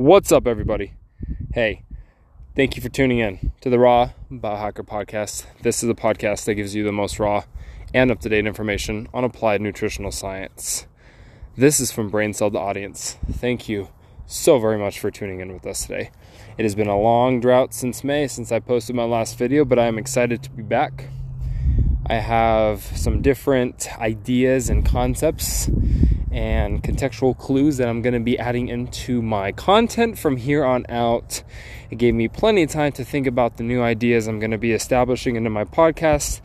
What's up, everybody? Hey, thank you for tuning in to the Raw Biohacker Podcast. This is a podcast that gives you the most raw and up to date information on applied nutritional science. This is from Brain Cell to Audience. Thank you so very much for tuning in with us today. It has been a long drought since May since I posted my last video, but I am excited to be back. I have some different ideas and concepts and contextual clues that I'm going to be adding into my content from here on out. It gave me plenty of time to think about the new ideas I'm going to be establishing into my podcast.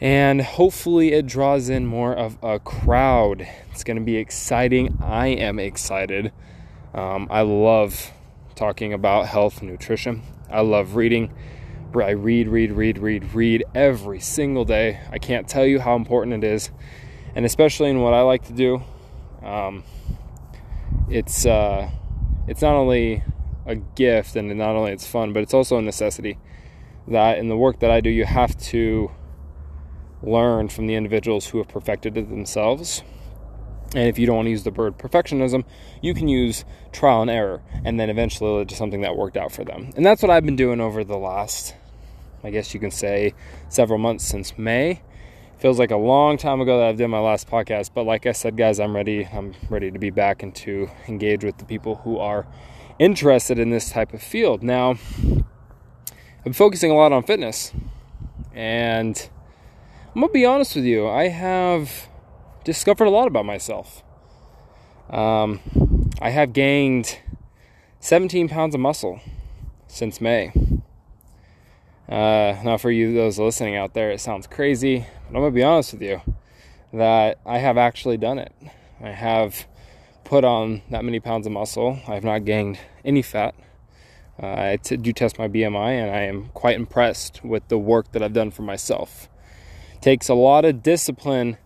And hopefully, it draws in more of a crowd. It's going to be exciting. I am excited. Um, I love talking about health and nutrition. I love reading. I read, read, read, read, read every single day. I can't tell you how important it is and especially in what I like to do, um, it's uh, it's not only a gift and not only it's fun, but it's also a necessity. That in the work that I do, you have to learn from the individuals who have perfected it themselves. And if you don't want to use the word perfectionism, you can use trial and error, and then eventually to something that worked out for them. And that's what I've been doing over the last, I guess you can say, several months since May feels like a long time ago that I've done my last podcast, but like I said, guys, I'm ready. I'm ready to be back and to engage with the people who are interested in this type of field. Now, I'm focusing a lot on fitness, and I'm gonna be honest with you. I have discovered a lot about myself. Um, I have gained 17 pounds of muscle since May. Uh, now, for you, those listening out there, it sounds crazy, but I'm gonna be honest with you that I have actually done it. I have put on that many pounds of muscle. I have not gained any fat. Uh, I t- do test my BMI, and I am quite impressed with the work that I've done for myself. It takes a lot of discipline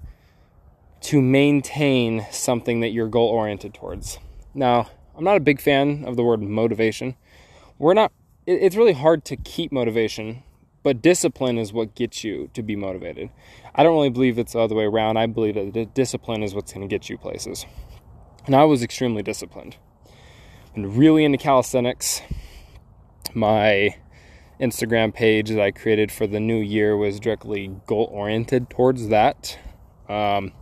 to maintain something that you're goal oriented towards. Now, I'm not a big fan of the word motivation. We're not it's really hard to keep motivation, but discipline is what gets you to be motivated. I don't really believe it's the other way around. I believe that discipline is what's going to get you places. And I was extremely disciplined. And really into calisthenics. My Instagram page that I created for the new year was directly goal oriented towards that. Um,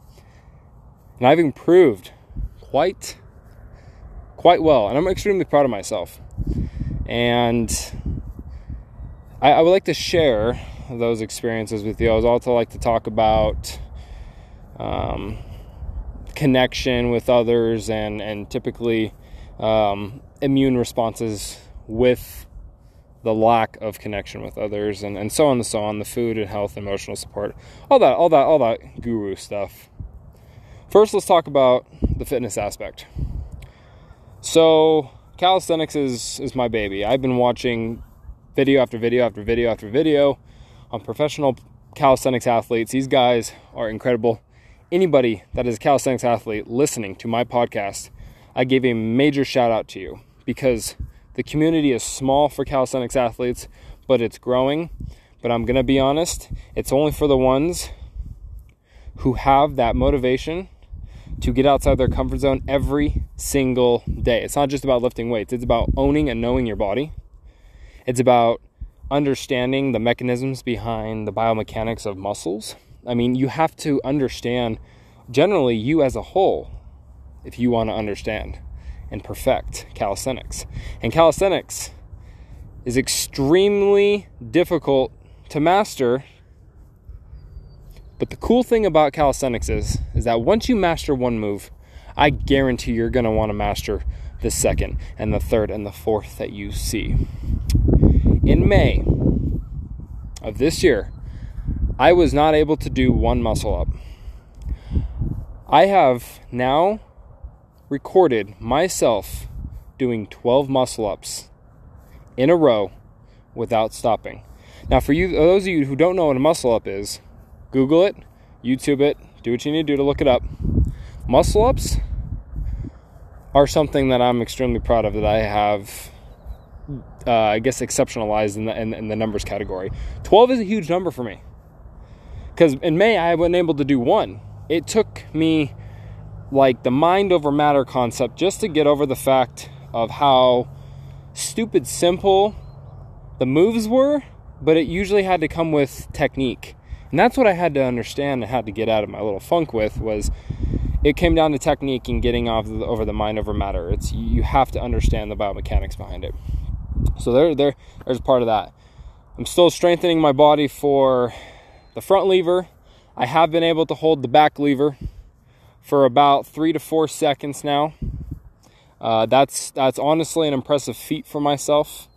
and I've improved quite quite well and I'm extremely proud of myself. And I, I would like to share those experiences with you. I would also like to talk about um, connection with others and, and typically um, immune responses with the lack of connection with others and, and so on and so on the food and health emotional support all that all that all that guru stuff first let's talk about the fitness aspect so calisthenics is is my baby. I've been watching video after video after video after video on professional calisthenics athletes. These guys are incredible. Anybody that is a calisthenics athlete listening to my podcast, I give a major shout out to you because the community is small for calisthenics athletes, but it's growing. But I'm going to be honest, it's only for the ones who have that motivation to get outside their comfort zone every single day. It's not just about lifting weights, it's about owning and knowing your body. It's about understanding the mechanisms behind the biomechanics of muscles. I mean, you have to understand generally you as a whole if you want to understand and perfect calisthenics. And calisthenics is extremely difficult to master but the cool thing about calisthenics is, is that once you master one move, I guarantee you're going to want to master the second and the third and the fourth that you see. In May of this year, I was not able to do one muscle up. I have now recorded myself doing 12 muscle ups in a row without stopping. Now, for you, those of you who don't know what a muscle up is, Google it, YouTube it, do what you need to do to look it up. Muscle ups are something that I'm extremely proud of that I have, uh, I guess, exceptionalized in the, in, in the numbers category. 12 is a huge number for me. Because in May, I wasn't able to do one. It took me like the mind over matter concept just to get over the fact of how stupid simple the moves were, but it usually had to come with technique. And that's what I had to understand and had to get out of my little funk with was it came down to technique and getting off the, over the mind over matter. It's you have to understand the biomechanics behind it. So there, there, there's part of that. I'm still strengthening my body for the front lever. I have been able to hold the back lever for about three to four seconds now. Uh, that's that's honestly an impressive feat for myself.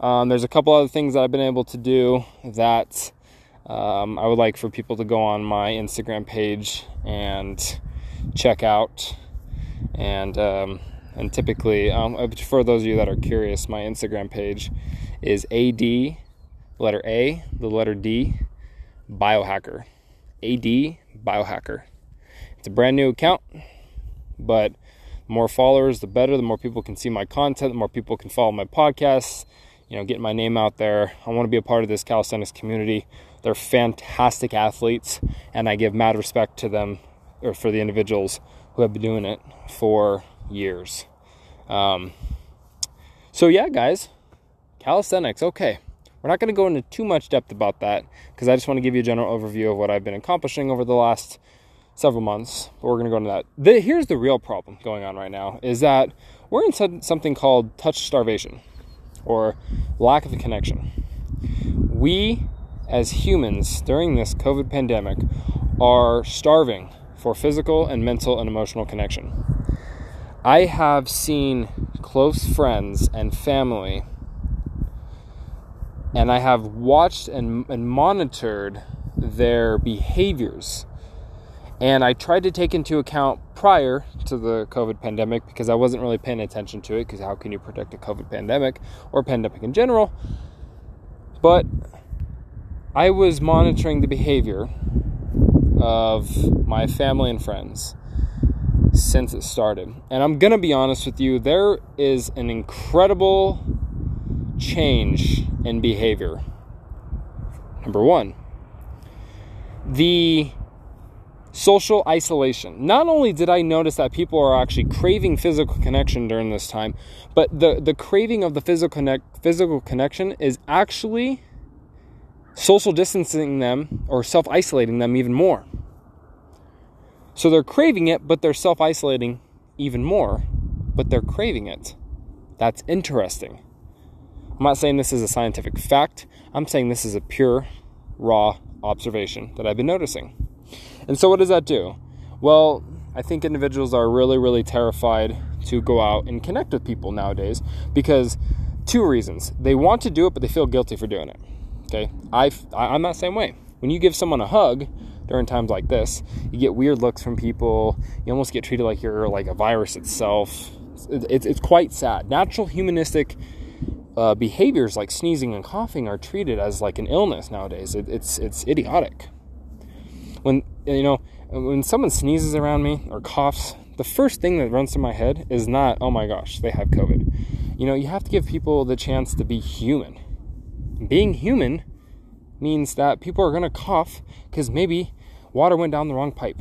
Um, there's a couple other things that I've been able to do that um, I would like for people to go on my Instagram page and check out. And um, and typically, um, uh, for those of you that are curious, my Instagram page is AD, letter A, the letter D, biohacker. AD biohacker. It's a brand new account, but more followers, the better. The more people can see my content, the more people can follow my podcasts. You know, getting my name out there. I want to be a part of this calisthenics community. They're fantastic athletes, and I give mad respect to them, or for the individuals who have been doing it for years. Um, so yeah, guys, calisthenics. Okay, we're not going to go into too much depth about that because I just want to give you a general overview of what I've been accomplishing over the last several months. But we're going to go into that. The, here's the real problem going on right now is that we're in something called touch starvation or lack of a connection. We as humans during this COVID pandemic are starving for physical and mental and emotional connection. I have seen close friends and family and I have watched and, and monitored their behaviors. And I tried to take into account prior to the COVID pandemic because I wasn't really paying attention to it because how can you predict a COVID pandemic or pandemic in general? But I was monitoring the behavior of my family and friends since it started. And I'm going to be honest with you, there is an incredible change in behavior. Number one, the social isolation. Not only did I notice that people are actually craving physical connection during this time, but the, the craving of the physical connect, physical connection is actually social distancing them or self isolating them even more. So they're craving it, but they're self isolating even more, but they're craving it. That's interesting. I'm not saying this is a scientific fact, I'm saying this is a pure, raw observation that I've been noticing. And so, what does that do? Well, I think individuals are really, really terrified to go out and connect with people nowadays because two reasons. They want to do it, but they feel guilty for doing it. Okay, I, I'm that same way. When you give someone a hug during times like this, you get weird looks from people. You almost get treated like you're like a virus itself. It's, it's, it's quite sad. Natural humanistic uh, behaviors like sneezing and coughing are treated as like an illness nowadays. It, it's it's idiotic. When you know when someone sneezes around me or coughs, the first thing that runs through my head is not, oh my gosh, they have COVID. You know, you have to give people the chance to be human. Being human means that people are going to cough because maybe water went down the wrong pipe,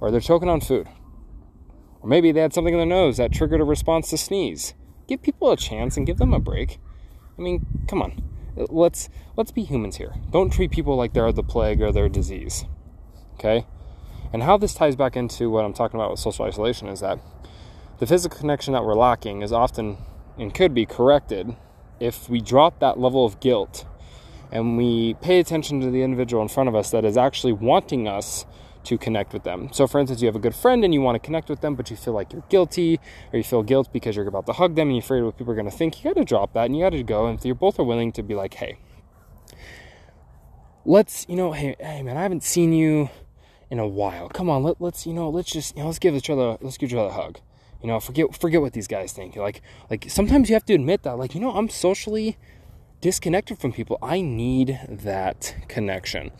or they're choking on food, or maybe they had something in their nose that triggered a response to sneeze give people a chance and give them a break. I mean, come on. Let's let's be humans here. Don't treat people like they're the plague or their disease. Okay? And how this ties back into what I'm talking about with social isolation is that the physical connection that we're lacking is often and could be corrected if we drop that level of guilt and we pay attention to the individual in front of us that is actually wanting us to connect with them. So, for instance, you have a good friend and you want to connect with them, but you feel like you're guilty or you feel guilt because you're about to hug them and you're afraid of what people are going to think. You got to drop that and you got to go. And if you're both are willing to be like, hey, let's, you know, hey, hey, man, I haven't seen you in a while. Come on, let, let's, you know, let's just, you know, let's give each other, let's give each other a hug. You know, forget, forget what these guys think. Like, like sometimes you have to admit that, like, you know, I'm socially disconnected from people. I need that connection.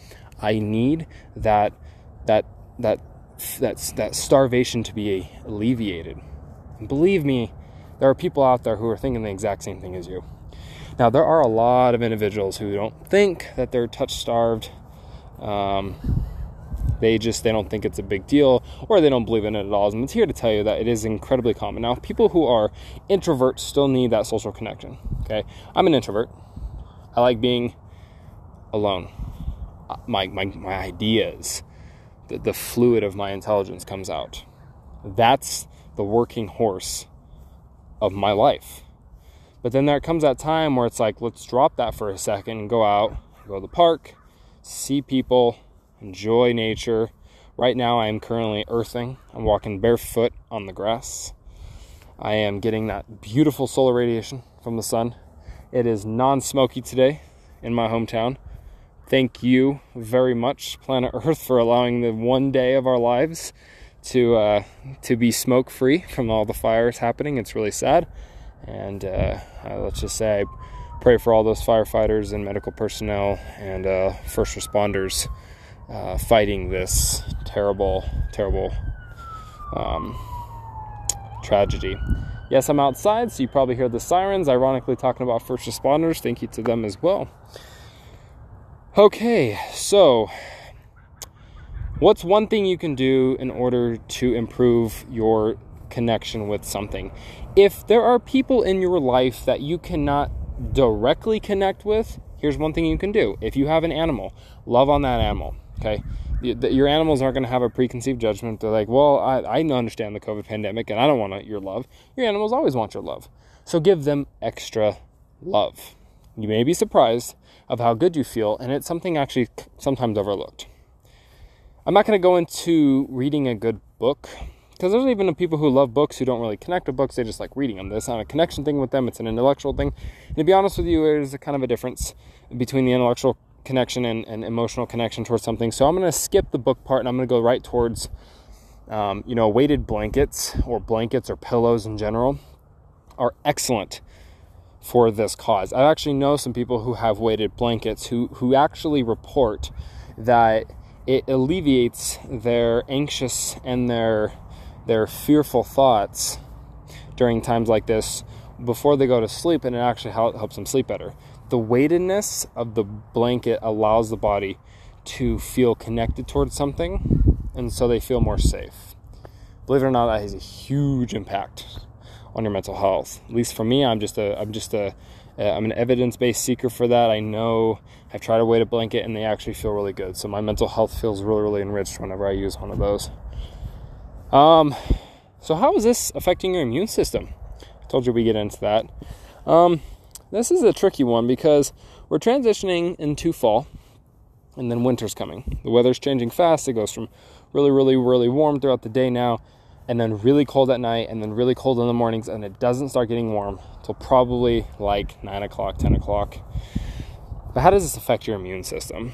I need that that that that that starvation to be alleviated. And believe me, there are people out there who are thinking the exact same thing as you. Now, there are a lot of individuals who don't think that they're touch starved. Um, They just they don't think it's a big deal or they don't believe in it at all. And it's here to tell you that it is incredibly common. Now, people who are introverts still need that social connection. Okay, I'm an introvert. I like being alone. Uh, my my my ideas, the, the fluid of my intelligence comes out. That's the working horse of my life. But then there comes that time where it's like, let's drop that for a second and go out, go to the park, see people, enjoy nature. Right now, I am currently earthing. I'm walking barefoot on the grass. I am getting that beautiful solar radiation from the sun. It is non smoky today in my hometown. Thank you very much, Planet Earth, for allowing the one day of our lives to uh, to be smoke free from all the fires happening. It's really sad, and uh, uh, let's just say I pray for all those firefighters and medical personnel and uh, first responders uh, fighting this terrible, terrible um, tragedy. Yes, I'm outside, so you probably hear the sirens. Ironically, talking about first responders. Thank you to them as well. Okay, so what's one thing you can do in order to improve your connection with something? If there are people in your life that you cannot directly connect with, here's one thing you can do. If you have an animal, love on that animal. Okay. Your animals aren't going to have a preconceived judgment. They're like, well, I, I understand the COVID pandemic and I don't want your love. Your animals always want your love. So give them extra love. You may be surprised of how good you feel, and it's something actually sometimes overlooked. I'm not going to go into reading a good book because there's even people who love books who don't really connect with books. They just like reading them. There's not a connection thing with them. It's an intellectual thing. And to be honest with you, there's a kind of a difference between the intellectual connection and, and emotional connection towards something. So I'm going to skip the book part and I'm going to go right towards, um, you know, weighted blankets or blankets or pillows in general are excellent for this cause. I actually know some people who have weighted blankets who, who actually report that it alleviates their anxious and their their fearful thoughts during times like this before they go to sleep and it actually helps them sleep better the weightedness of the blanket allows the body to feel connected towards something, and so they feel more safe. Believe it or not, that has a huge impact on your mental health. At least for me, I'm just a I'm just a I'm an evidence-based seeker for that. I know I've tried a weighted blanket and they actually feel really good. So my mental health feels really really enriched whenever I use one of those. Um, so how is this affecting your immune system? I told you we get into that. Um, this is a tricky one because we're transitioning into fall and then winter's coming. The weather's changing fast. It goes from really, really, really warm throughout the day now and then really cold at night and then really cold in the mornings and it doesn't start getting warm until probably like 9 o'clock 10 o'clock but how does this affect your immune system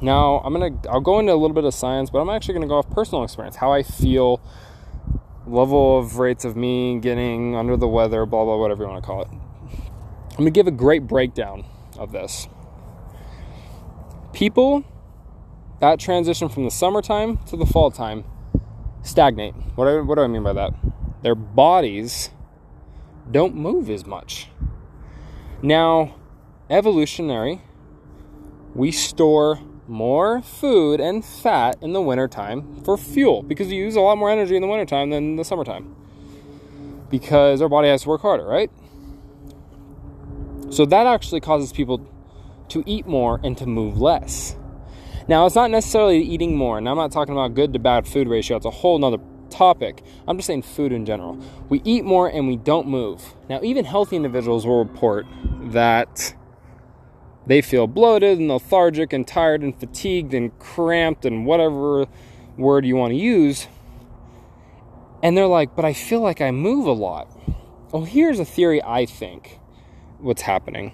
now i'm gonna i'll go into a little bit of science but i'm actually gonna go off personal experience how i feel level of rates of me getting under the weather blah blah whatever you want to call it I'm going to give a great breakdown of this. People that transition from the summertime to the fall time stagnate. What do, what do I mean by that? Their bodies don't move as much. Now, evolutionary, we store more food and fat in the wintertime for fuel because we use a lot more energy in the wintertime than the summertime. Because our body has to work harder, right? So that actually causes people to eat more and to move less. Now, it's not necessarily eating more, and I'm not talking about good to bad food ratio, it's a whole nother topic. I'm just saying food in general. We eat more and we don't move. Now, even healthy individuals will report that they feel bloated and lethargic and tired and fatigued and cramped and whatever word you want to use. And they're like, but I feel like I move a lot. Well, here's a theory I think what's happening.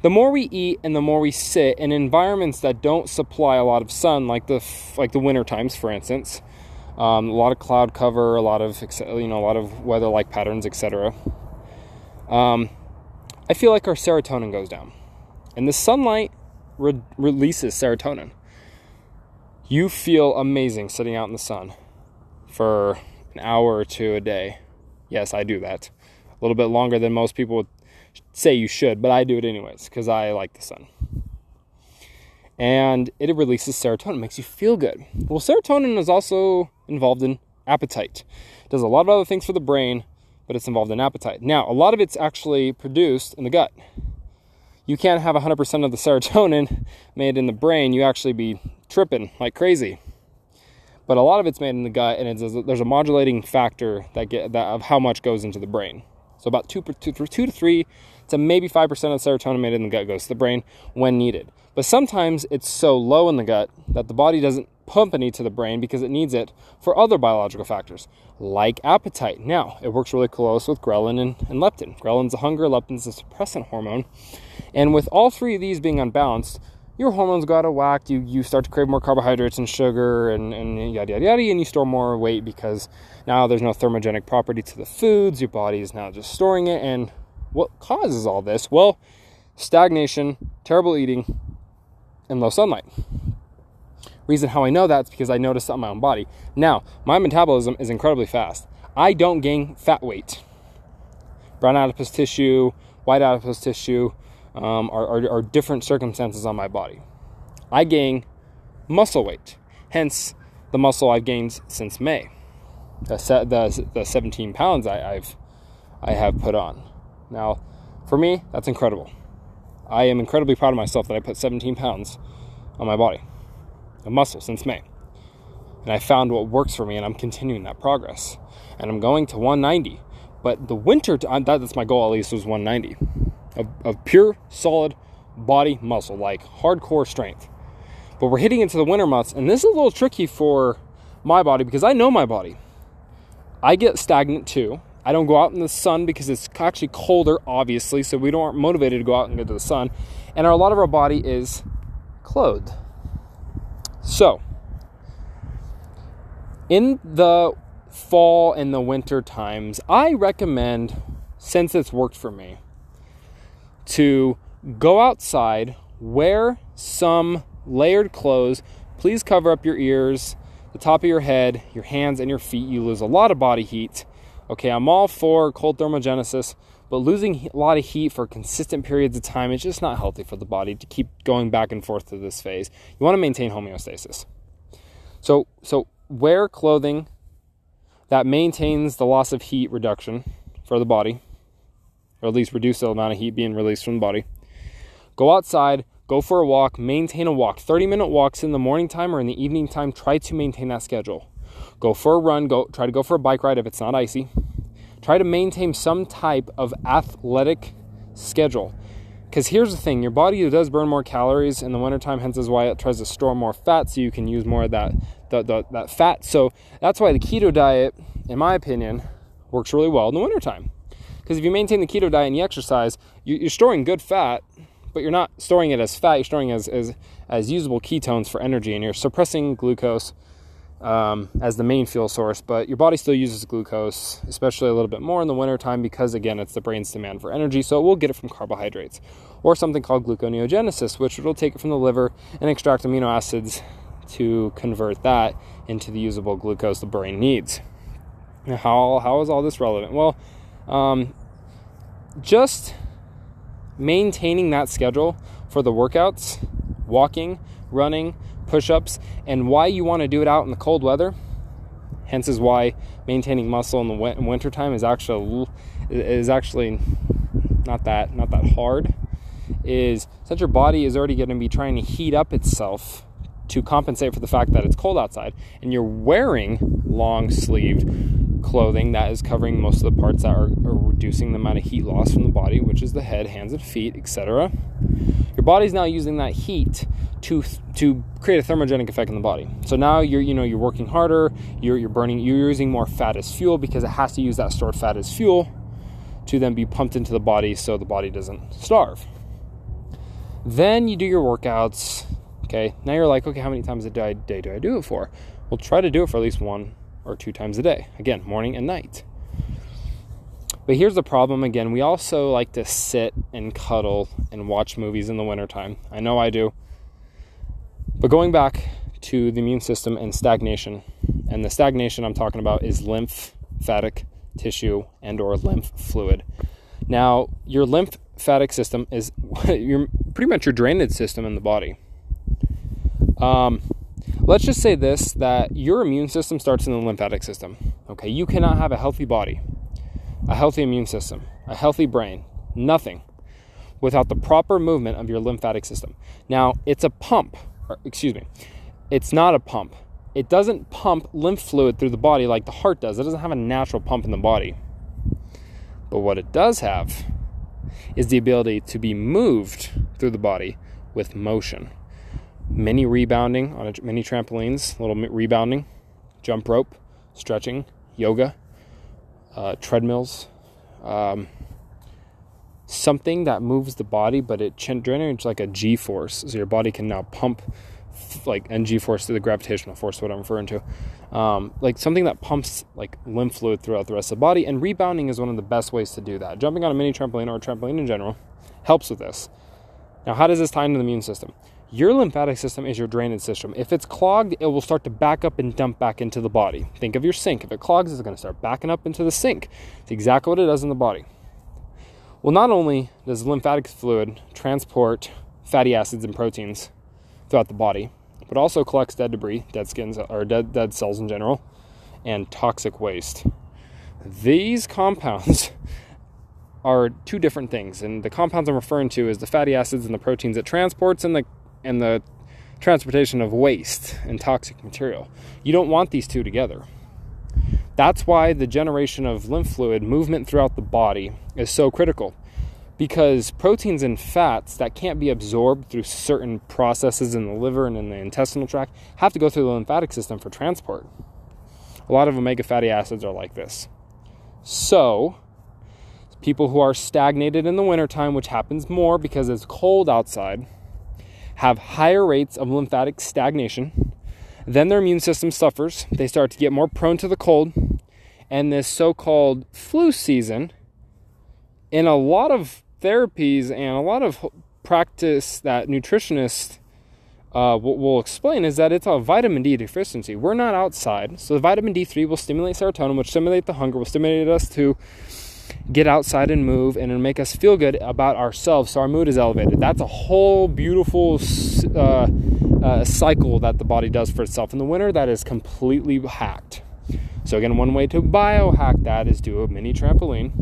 The more we eat and the more we sit in environments that don't supply a lot of sun, like the like the winter times, for instance, um, a lot of cloud cover, a lot of you know a lot of weather-like patterns, etc. Um, I feel like our serotonin goes down, and the sunlight re- releases serotonin. You feel amazing sitting out in the sun for an hour or two a day. Yes, I do that. A little bit longer than most people would say you should, but I do it anyways because I like the sun. and it releases serotonin, makes you feel good. Well, serotonin is also involved in appetite. It does a lot of other things for the brain, but it's involved in appetite. Now, a lot of it's actually produced in the gut. You can't have 100% of the serotonin made in the brain. You actually be tripping like crazy. But a lot of it's made in the gut, and there's a modulating factor that get that of how much goes into the brain. So about two, two, two to three to maybe five percent of the serotonin made in the gut goes to the brain when needed. But sometimes it's so low in the gut that the body doesn't pump any to the brain because it needs it for other biological factors like appetite. Now, it works really close with ghrelin and, and leptin. Ghrelin's a hunger, leptin's a suppressant hormone. And with all three of these being unbalanced, your hormones go out whack. You you start to crave more carbohydrates and sugar and, and yada yada yada, and you store more weight because now there's no thermogenic property to the foods. Your body is now just storing it. And what causes all this? Well, stagnation, terrible eating, and low sunlight. Reason how I know that's because I noticed on my own body. Now, my metabolism is incredibly fast. I don't gain fat weight. Brown adipose tissue, white adipose tissue, um, are, are, are different circumstances on my body. I gain muscle weight, hence the muscle I've gained since May, the, the, the 17 pounds I, I've I have put on. Now, for me, that's incredible. I am incredibly proud of myself that I put 17 pounds on my body of muscle since May. And I found what works for me, and I'm continuing that progress. And I'm going to 190. But the winter, uh, that's my goal at least, was 190 of, of pure, solid body muscle, like hardcore strength. But we're hitting into the winter months, and this is a little tricky for my body because I know my body. I get stagnant too. I don't go out in the sun because it's actually colder, obviously, so we don't aren't motivated to go out and get to the sun. And our, a lot of our body is clothed. So, in the fall and the winter times, I recommend, since it's worked for me, to go outside, wear some layered clothes. Please cover up your ears, the top of your head, your hands, and your feet. You lose a lot of body heat. Okay, I'm all for cold thermogenesis, but losing a lot of heat for consistent periods of time is just not healthy for the body to keep going back and forth to this phase. You want to maintain homeostasis. So, so wear clothing that maintains the loss of heat reduction for the body or at least reduce the amount of heat being released from the body. Go outside, go for a walk, maintain a walk. 30 minute walks in the morning time or in the evening time, try to maintain that schedule. Go for a run, go try to go for a bike ride if it's not icy. Try to maintain some type of athletic schedule. Because here's the thing your body does burn more calories in the wintertime, hence is why it tries to store more fat so you can use more of that, the, the, that fat. So that's why the keto diet, in my opinion, works really well in the wintertime. Because if you maintain the keto diet and you exercise, you're storing good fat, but you're not storing it as fat. You're storing it as as, as usable ketones for energy, and you're suppressing glucose um, as the main fuel source. But your body still uses glucose, especially a little bit more in the wintertime because again, it's the brain's demand for energy. So it will get it from carbohydrates or something called gluconeogenesis, which will take it from the liver and extract amino acids to convert that into the usable glucose the brain needs. Now, how how is all this relevant? Well um, just maintaining that schedule for the workouts, walking, running, push ups, and why you want to do it out in the cold weather. Hence, is why maintaining muscle in the winter time is actually is actually not that not that hard. Is since your body is already going to be trying to heat up itself to compensate for the fact that it's cold outside, and you're wearing long sleeved clothing that is covering most of the parts that are, are, reducing the amount of heat loss from the body, which is the head, hands, and feet, etc. Your body's now using that heat to to create a thermogenic effect in the body. So now you're you know you're working harder, you're you're burning, you're using more fat as fuel because it has to use that stored fat as fuel to then be pumped into the body so the body doesn't starve. Then you do your workouts. Okay, now you're like, okay, how many times a day, day do I do it for? Well, try to do it for at least one or two times a day. Again, morning and night. But here's the problem again, we also like to sit and cuddle and watch movies in the wintertime. I know I do. But going back to the immune system and stagnation, and the stagnation I'm talking about is lymphatic tissue and or lymph fluid. Now, your lymphatic system is your pretty much your drainage system in the body. Um, let's just say this that your immune system starts in the lymphatic system. Okay, you cannot have a healthy body, a healthy immune system, a healthy brain, nothing without the proper movement of your lymphatic system. Now, it's a pump, excuse me, it's not a pump. It doesn't pump lymph fluid through the body like the heart does. It doesn't have a natural pump in the body. But what it does have is the ability to be moved through the body with motion. Mini rebounding on a, mini trampolines, little rebounding, jump rope, stretching, yoga, uh, treadmills, um, something that moves the body, but it generates like a G force, so your body can now pump like ng force to the gravitational force, what I'm referring to, um, like something that pumps like lymph fluid throughout the rest of the body. And rebounding is one of the best ways to do that. Jumping on a mini trampoline or a trampoline in general helps with this. Now, how does this tie into the immune system? Your lymphatic system is your drainage system. If it's clogged, it will start to back up and dump back into the body. Think of your sink. If it clogs, it's going to start backing up into the sink. It's exactly what it does in the body. Well, not only does lymphatic fluid transport fatty acids and proteins throughout the body, but also collects dead debris, dead skins, or dead, dead cells in general, and toxic waste. These compounds are two different things, and the compounds I'm referring to is the fatty acids and the proteins it transports, and the and the transportation of waste and toxic material. You don't want these two together. That's why the generation of lymph fluid movement throughout the body is so critical because proteins and fats that can't be absorbed through certain processes in the liver and in the intestinal tract have to go through the lymphatic system for transport. A lot of omega fatty acids are like this. So, people who are stagnated in the wintertime, which happens more because it's cold outside, have higher rates of lymphatic stagnation. Then their immune system suffers. They start to get more prone to the cold. And this so called flu season, in a lot of therapies and a lot of practice that nutritionists uh, will explain is that it's a vitamin D deficiency. We're not outside, so the vitamin D3 will stimulate serotonin, which stimulate the hunger, will stimulate us to get outside and move, and make us feel good about ourselves, so our mood is elevated. That's a whole beautiful uh, uh, cycle that the body does for itself. In the winter, that is completely hacked. So again, one way to biohack that is do a mini trampoline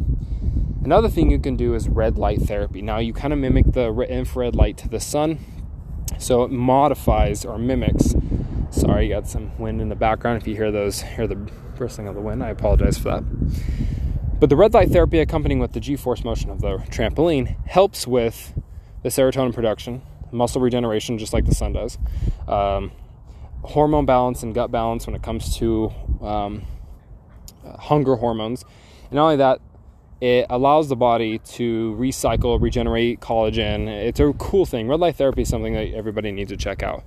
Another thing you can do is red light therapy. Now, you kind of mimic the infrared light to the sun, so it modifies or mimics. Sorry, you got some wind in the background. If you hear those, hear the bristling of the wind, I apologize for that. But the red light therapy accompanying with the G force motion of the trampoline helps with the serotonin production, muscle regeneration, just like the sun does, um, hormone balance and gut balance when it comes to um, hunger hormones. And not only that, it allows the body to recycle, regenerate collagen. It's a cool thing. Red light therapy is something that everybody needs to check out.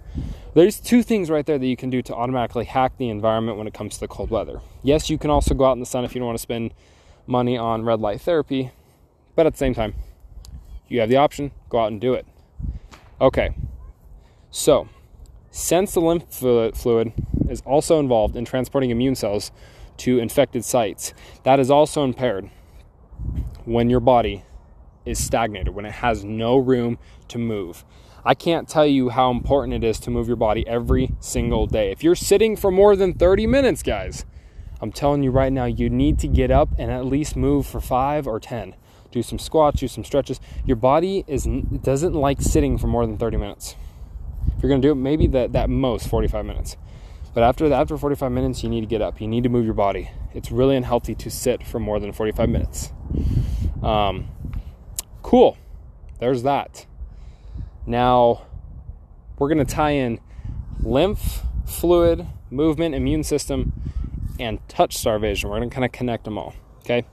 There's two things right there that you can do to automatically hack the environment when it comes to the cold weather. Yes, you can also go out in the sun if you don't want to spend money on red light therapy, but at the same time, you have the option, go out and do it. Okay, so since the lymph fluid is also involved in transporting immune cells to infected sites, that is also impaired when your body is stagnated, when it has no room to move. I can't tell you how important it is to move your body every single day. If you're sitting for more than 30 minutes, guys, I'm telling you right now, you need to get up and at least move for five or 10. Do some squats, do some stretches. Your body is doesn't like sitting for more than 30 minutes. If you're gonna do it, maybe that, that most 45 minutes. But after after 45 minutes, you need to get up. You need to move your body. It's really unhealthy to sit for more than 45 minutes. Um, cool. There's that. Now, we're to tie in lymph, fluid, movement, immune system, and touch starvation. We're going to kind of connect them all. Okay.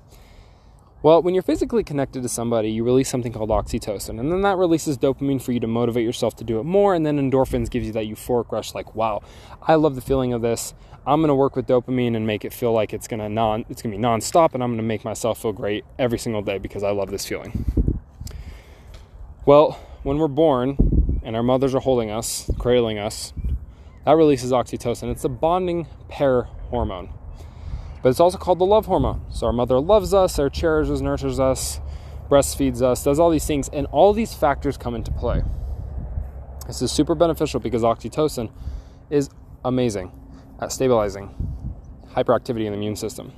Well, when you're physically connected to somebody, you release something called oxytocin, and then that releases dopamine for you to motivate yourself to do it more, and then endorphins gives you that euphoric rush like, wow, I love the feeling of this. I'm going to work with dopamine and make it feel like it's going to non it's going to be nonstop and I'm going to make myself feel great every single day because I love this feeling. Well, when we're born and our mothers are holding us, cradling us, that releases oxytocin. It's a bonding pair hormone. But it's also called the love hormone. So our mother loves us, or cherishes, nurtures us, breastfeeds us, does all these things, and all these factors come into play. This is super beneficial because oxytocin is amazing at stabilizing hyperactivity in the immune system.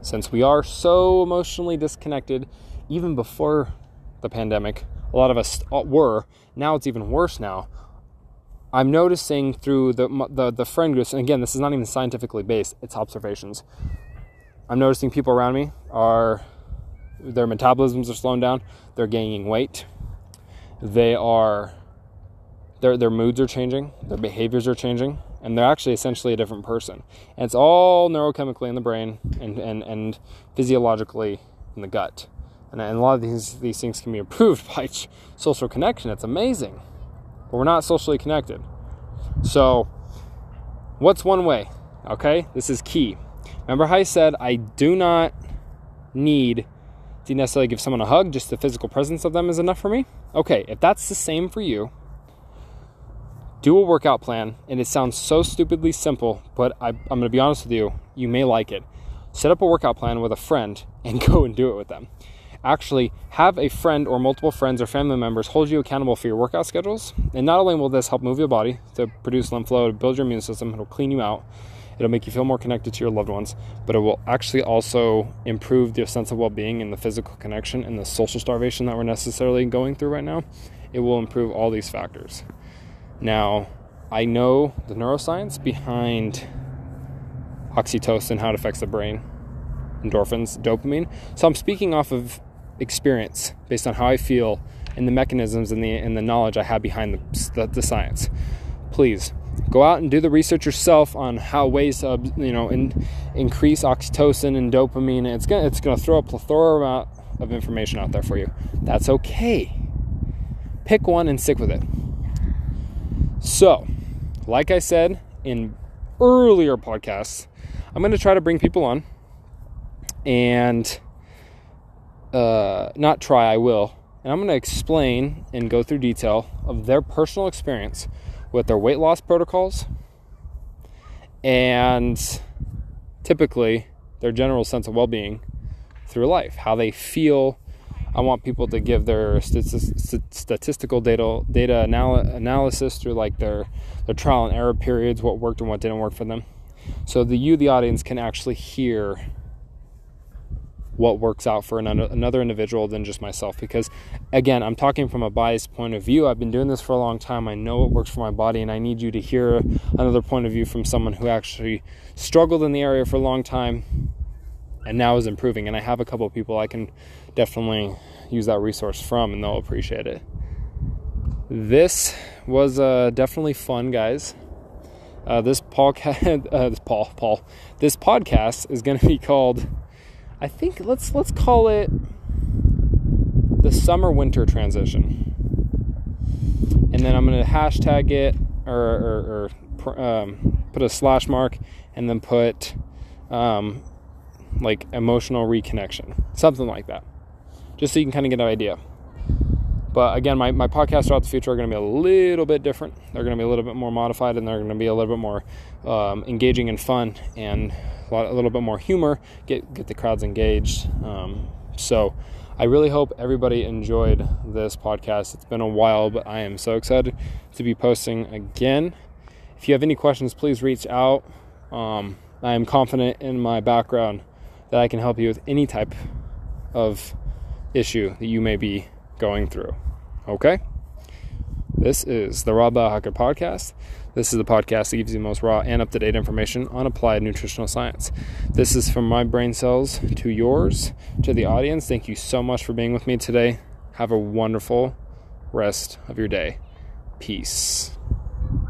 Since we are so emotionally disconnected, even before the pandemic, a lot of us uh, were. Now it's even worse now. I'm noticing through the, the, the friend groups, and again, this is not even scientifically based, it's observations. I'm noticing people around me are, their metabolisms are slowing down, they're gaining weight, they are, their, their moods are changing, their behaviors are changing, and they're actually essentially a different person. And it's all neurochemically in the brain and, and, and physiologically in the gut. And, and a lot of these, these things can be improved by social connection. It's amazing. But we're not socially connected. So, what's one way? Okay, this is key. Remember how I said I do not need to necessarily give someone a hug, just the physical presence of them is enough for me? Okay, if that's the same for you, do a workout plan, and it sounds so stupidly simple, but I, am to be honest with you, you may like it. Set up a workout plan with a friend and go and do it with them. Actually, have a friend or multiple friends or family members hold you accountable for your workout schedules. And not only will this help move your body to produce lymph flow, to build your immune system, it'll clean you out, it'll make you feel more connected to your loved ones, but it will actually also improve your sense of well being and the physical connection and the social starvation that we're necessarily going through right now. It will improve all these factors. Now, I know the neuroscience behind oxytocin, how it affects the brain, endorphins, dopamine. So I'm speaking off of experience based on how I feel and the mechanisms and the and the knowledge I have behind the, the, the science. Please go out and do the research yourself on how ways to you know in, increase oxytocin and dopamine. It's gonna it's gonna throw a plethora amount of information out there for you. That's okay. Pick one and stick with it. So, like I said in earlier podcasts, I'm to try to bring people on and uh, not try, I will. And I'm going to explain and go through detail of their personal experience with their weight loss protocols and typically their general sense of well being through life, how they feel I want people to give their statistical data data anal- analysis through like their their trial and error periods, what worked and what didn't work for them. So the you, the audience, can actually hear what works out for another individual than just myself. Because again, I'm talking from a biased point of view. I've been doing this for a long time. I know what works for my body, and I need you to hear another point of view from someone who actually struggled in the area for a long time and now is improving. And I have a couple people I can definitely use that resource from, and they'll appreciate it. This was uh, definitely fun, guys. Uh, this Paul, uh, this Paul, Paul, this podcast is going to be called. I think let's let's call it the summer winter transition, and then I'm going to hashtag it or, or, or um, put a slash mark, and then put um, like emotional reconnection, something like that, just so you can kind of get an idea. But again, my, my podcasts throughout the future are going to be a little bit different. They're going to be a little bit more modified and they're going to be a little bit more um, engaging and fun and a, lot, a, little bit more humor, get, get the crowds engaged. Um, so I really hope everybody enjoyed this podcast. It's been a while, but I am so excited to be posting again. If you have any questions, please reach out. Um, I am confident in my background that I can help you with any type of issue that you may be going through. Okay? This is the Raw Biohacker Podcast. This is the podcast that gives you the most raw and up to date information on applied nutritional science. This is from my brain cells to yours, to the audience. Thank you so much for being with me today. Have a wonderful rest of your day. Peace.